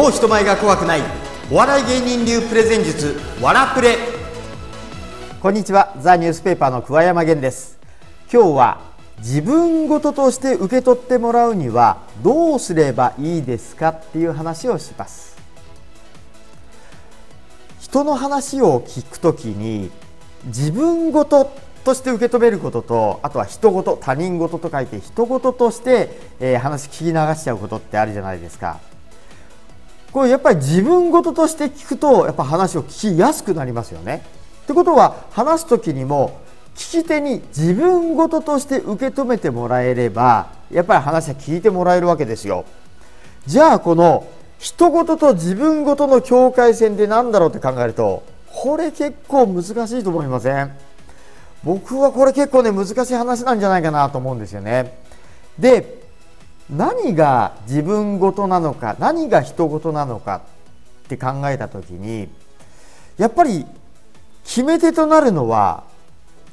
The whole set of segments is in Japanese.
もう人前が怖くない。お笑い芸人流プレゼン術わらプレ。こんにちは。ザニュースペーパーの桑山源です。今日は自分事として受け取ってもらうにはどうすればいいですかっていう話をします。人の話を聞くときに自分事として受け止めることとあとは人事他人事と書いて人事として、えー、話聞き流しちゃうことってあるじゃないですか。これやっぱり自分事として聞くとやっぱ話を聞きやすくなりますよね。ってことは話す時にも聞き手に自分事として受け止めてもらえればやっぱり話は聞いてもらえるわけですよ。じゃあこの人事と自分事の境界線で何だろうって考えるとこれ結構難しいと思いません？僕はこれ結構ね難しい話なんじゃないかなと思うんですよね。で何が自分事なのか何が人事なのかって考えた時にやっぱり決め手となるのは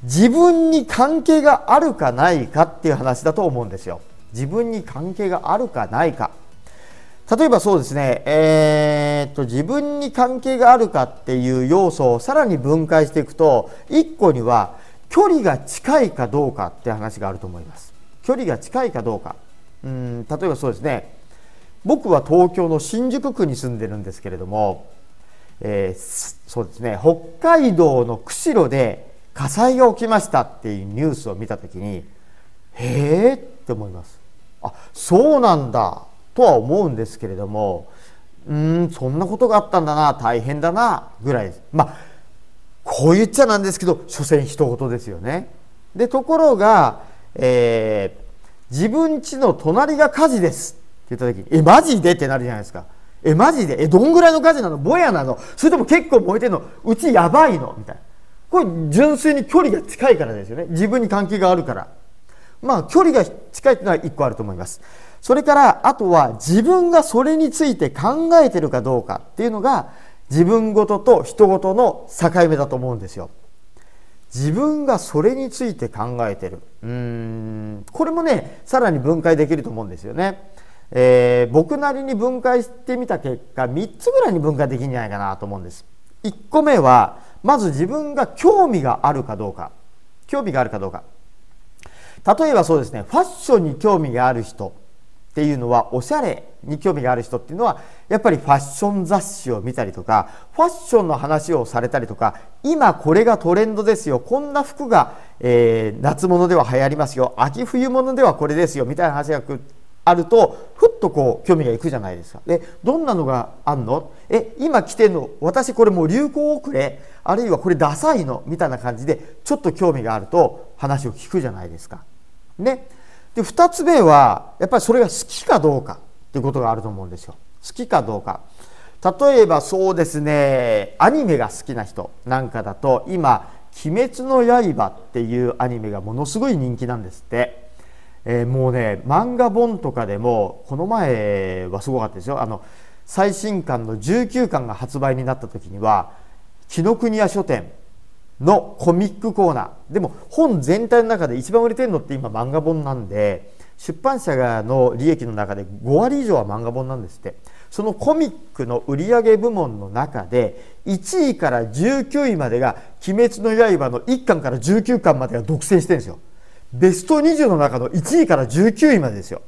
自分に関係があるかないかっていう話だと思うんですよ。自分に関係があるかないか。例えばそうですね、えー、っと自分に関係があるかっていう要素をさらに分解していくと1個には距離が近いかどうかって話があると思います距離が近いかどうかうん例えばそうですね。僕は東京の新宿区に住んでるんですけれども、えー、そうですね。北海道の釧路で火災が起きましたっていうニュースを見た時にへえって思います。あそうなんだとは思うんですけれどもうんそんなことがあったんだな大変だなぐらいです。まあこう言っちゃなんですけど所詮人事ですよね。でところが、えー、自分家の隣が火事です。って言った時に「えマジで?」ってなるじゃないですか。えマジで？えどんぐらいの火事なの？ぼやなの？それとも結構燃えてんの？うちやばいの？みたいな。これ純粋に距離が近いからですよね。自分に関係があるから。まあ距離が近いっていうのは1個あると思います。それからあとは自分がそれについて考えてるかどうかっていうのが自分ごとと人ごとの境目だと思うんですよ。自分がそれについて考えてる。うんこれもねさらに分解できると思うんですよね。えー、僕なりに分解してみた結果3つぐらいに分解できるんじゃないかなと思うんです。1個目はまず自分が興味があるかどうか興味があるかどうか例えばそうですねファッションに興味がある人っていうのはおしゃれに興味がある人っていうのはやっぱりファッション雑誌を見たりとかファッションの話をされたりとか今これがトレンドですよこんな服が、えー、夏物では流行りますよ秋冬物ではこれですよみたいな話があるとふっとこう興味がいくじゃないですか。でどんなのがあんの？え今着てんの私これもう流行遅れあるいはこれダサいのみたいな感じでちょっと興味があると話を聞くじゃないですか。ね。で2つ目はやっぱりそれが好きかどうかっていうことがあると思うんですよ。好きかどうか。例えばそうですねアニメが好きな人なんかだと今「鬼滅の刃」っていうアニメがものすごい人気なんですって、えー、もうね漫画本とかでもこの前はすごかったですよあの最新刊の19巻が発売になった時には紀ノ国屋書店のコミックコーナー。でも本全体の中で一番売れてるのって今漫画本なんで出版社の利益の中で5割以上は漫画本なんですって。そのコミックの売上部門の中で1位から19位までが「鬼滅の刃」の1巻から19巻までが独占してるんですよ。ベスト20の中の1位から19位までですよ。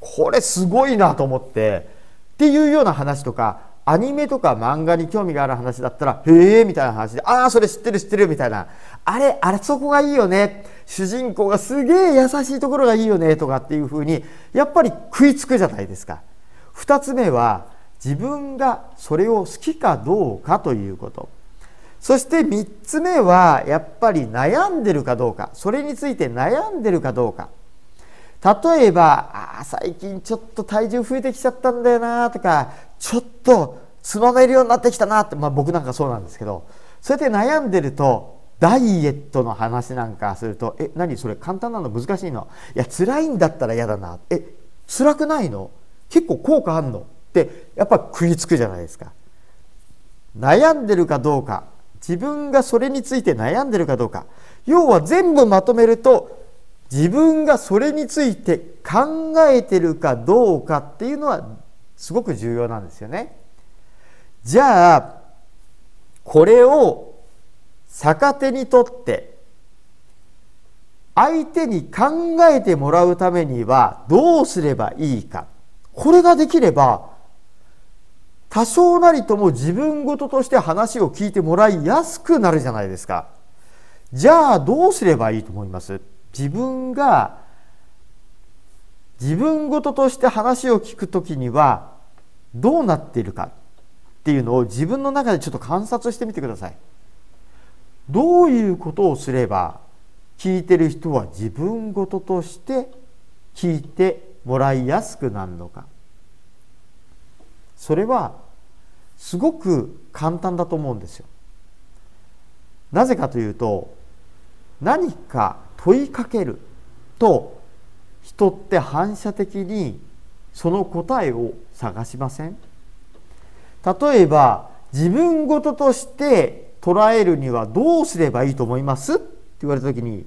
これすごいなと思って。っていうような話とかアニメとか漫画に興味がある話だったら、へえみたいな話で、ああ、それ知ってる知ってるみたいな、あれ、あれそこがいいよね、主人公がすげえ優しいところがいいよねとかっていうふうに、やっぱり食いつくじゃないですか。2つ目は、自分がそれを好きかどうかということ。そして3つ目は、やっぱり悩んでるかどうか、それについて悩んでるかどうか。例えば、あ最近ちょっと体重増えてきちゃったんだよなとか、ちょっとつまめるようになってきたなって、まあ、僕なんかそうなんですけどそうやって悩んでるとダイエットの話なんかすると「え何それ簡単なの難しいの？いや辛いんだったら嫌だな」「え辛くないの？結構効果あんの?」ってやっぱ食いつくじゃないですか。悩んでるかどうか自分がそれについて悩んでるかどうか要は全部まとめると自分がそれについて考えてるかどうかっていうのはすごく重要なんですよね。じゃあこれを逆手にとって相手に考えてもらうためにはどうすればいいか。これができれば多少なりとも自分事として話を聞いてもらいやすくなるじゃないですか。じゃあどうすればいいと思います？自分が自分事として話を聞くときにはどうなっているかっていうのを自分の中でちょっと観察してみてください。どういうことをすれば聞いてる人は自分事として聞いてもらいやすくなるのか。それはすごく簡単だと思うんですよ。なぜかというと何か問いかけると人って反射的にその答えを探しません？例えば自分事として捉えるにはどうすればいいと思います？って言われた時に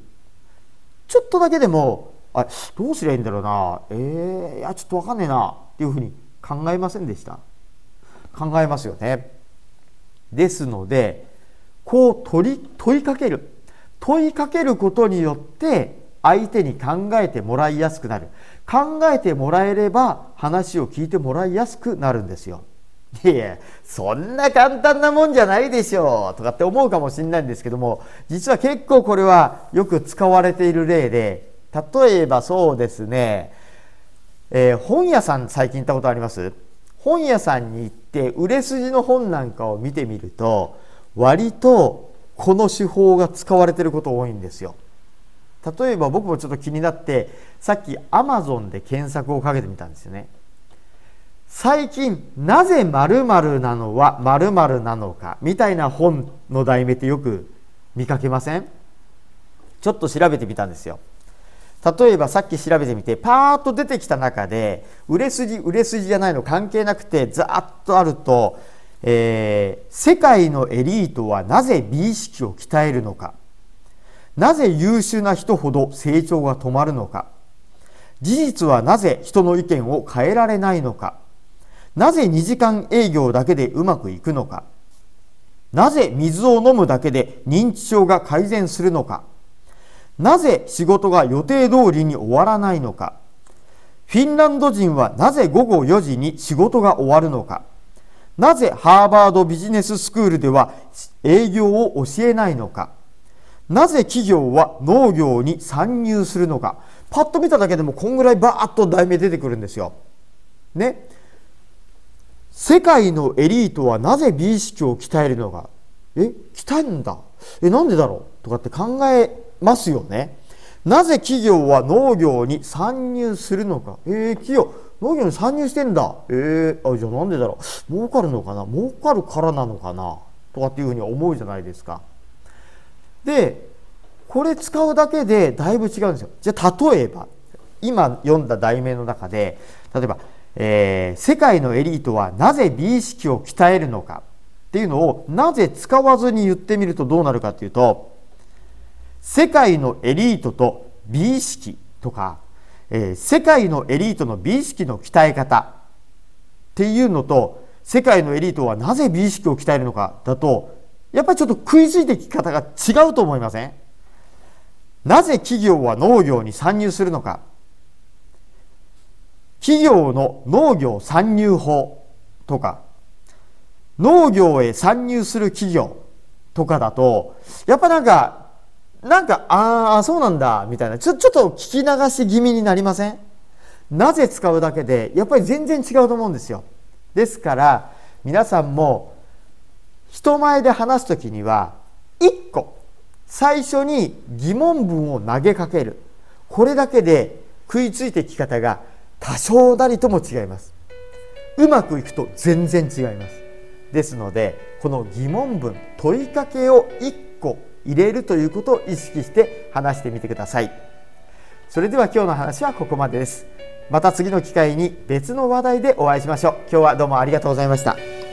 ちょっとだけでもあどうすりゃいいんだろうな？えー、いやちょっと分かんねえな。っていうふうに考えませんでした？考えますよね。ですのでこう問い問いかける。問いかけることによって相手に考えてもらいやすくなる。考えてもらえれば話を聞いてもらいやすくなるんですよ。いやそんな簡単なもんじゃないでしょうとかって思うかもしれないんですけども実は結構これはよく使われている例で例えばそうですね、えー、本屋さん最近行ったことあります？本屋さんに行って売れ筋の本なんかを見てみると割とこの手法が使われてること多いんですよ。例えば僕もちょっと気になってさっきアマゾンで検索をかけてみたんですよね。最近なぜ〇〇なのは〇〇なのかみたいな本の題名ってよく見かけません？ちょっと調べてみたんですよ。例えばさっき調べてみてパーッと出てきた中で売れ筋売れ筋じゃないの関係なくてざーっとあると、えー、世界のエリートはなぜ美意識を鍛えるのか。なぜ優秀な人ほど成長が止まるのか。事実はなぜ人の意見を変えられないのか。なぜ2時間営業だけでうまくいくのか。なぜ水を飲むだけで認知症が改善するのか。なぜ仕事が予定通りに終わらないのか。フィンランド人はなぜ午後4時に仕事が終わるのか。なぜハーバードビジネススクールでは営業を教えないのか？なぜ企業は農業に参入するのか？パッと見ただけでもこんぐらいバーッと題名出てくるんですよ。ね。世界のエリートはなぜ美意識を鍛えるのか？え鍛えるんだ？えなんでだろう？とかって考えますよね。なぜ企業は農業に参入するのか？えー、企業農業に参入してんだえー、あじゃあなんでだろう儲かるのかな儲かるからなのかなとかっていうふうに思うじゃないですか。でこれ使うだけでだいぶ違うんですよ。じゃあ例えば今読んだ題名の中で例えば、えー、世界のエリートはなぜ美意識を鍛えるのかっていうのをなぜ使わずに言ってみるとどうなるかっていうと世界のエリートと美意識とか、えー、世界のエリートの美意識の鍛え方っていうのと世界のエリートはなぜ美意識を鍛えるのかだとやっぱりちょっと食いついてき方が違うと思いません？なぜ企業は農業に参入するのか？企業の農業参入法とか農業へ参入する企業とかだとやっぱなんかなんかああそうなんだみたいな。ちょちょっと聞き流し気味になりません？なぜ使うだけでやっぱり全然違うと思うんですよ。ですから皆さんも人前で話す時には1個最初に疑問文を投げかける。これだけで食いついてき方が多少なりとも違います。うまくいくと全然違います。ですのでこの疑問文問いかけを1個入れるということを意識して話してみてください。それでは今日の話はここまでです。また次の機会に別の話題でお会いしましょう。今日はどうもありがとうございました。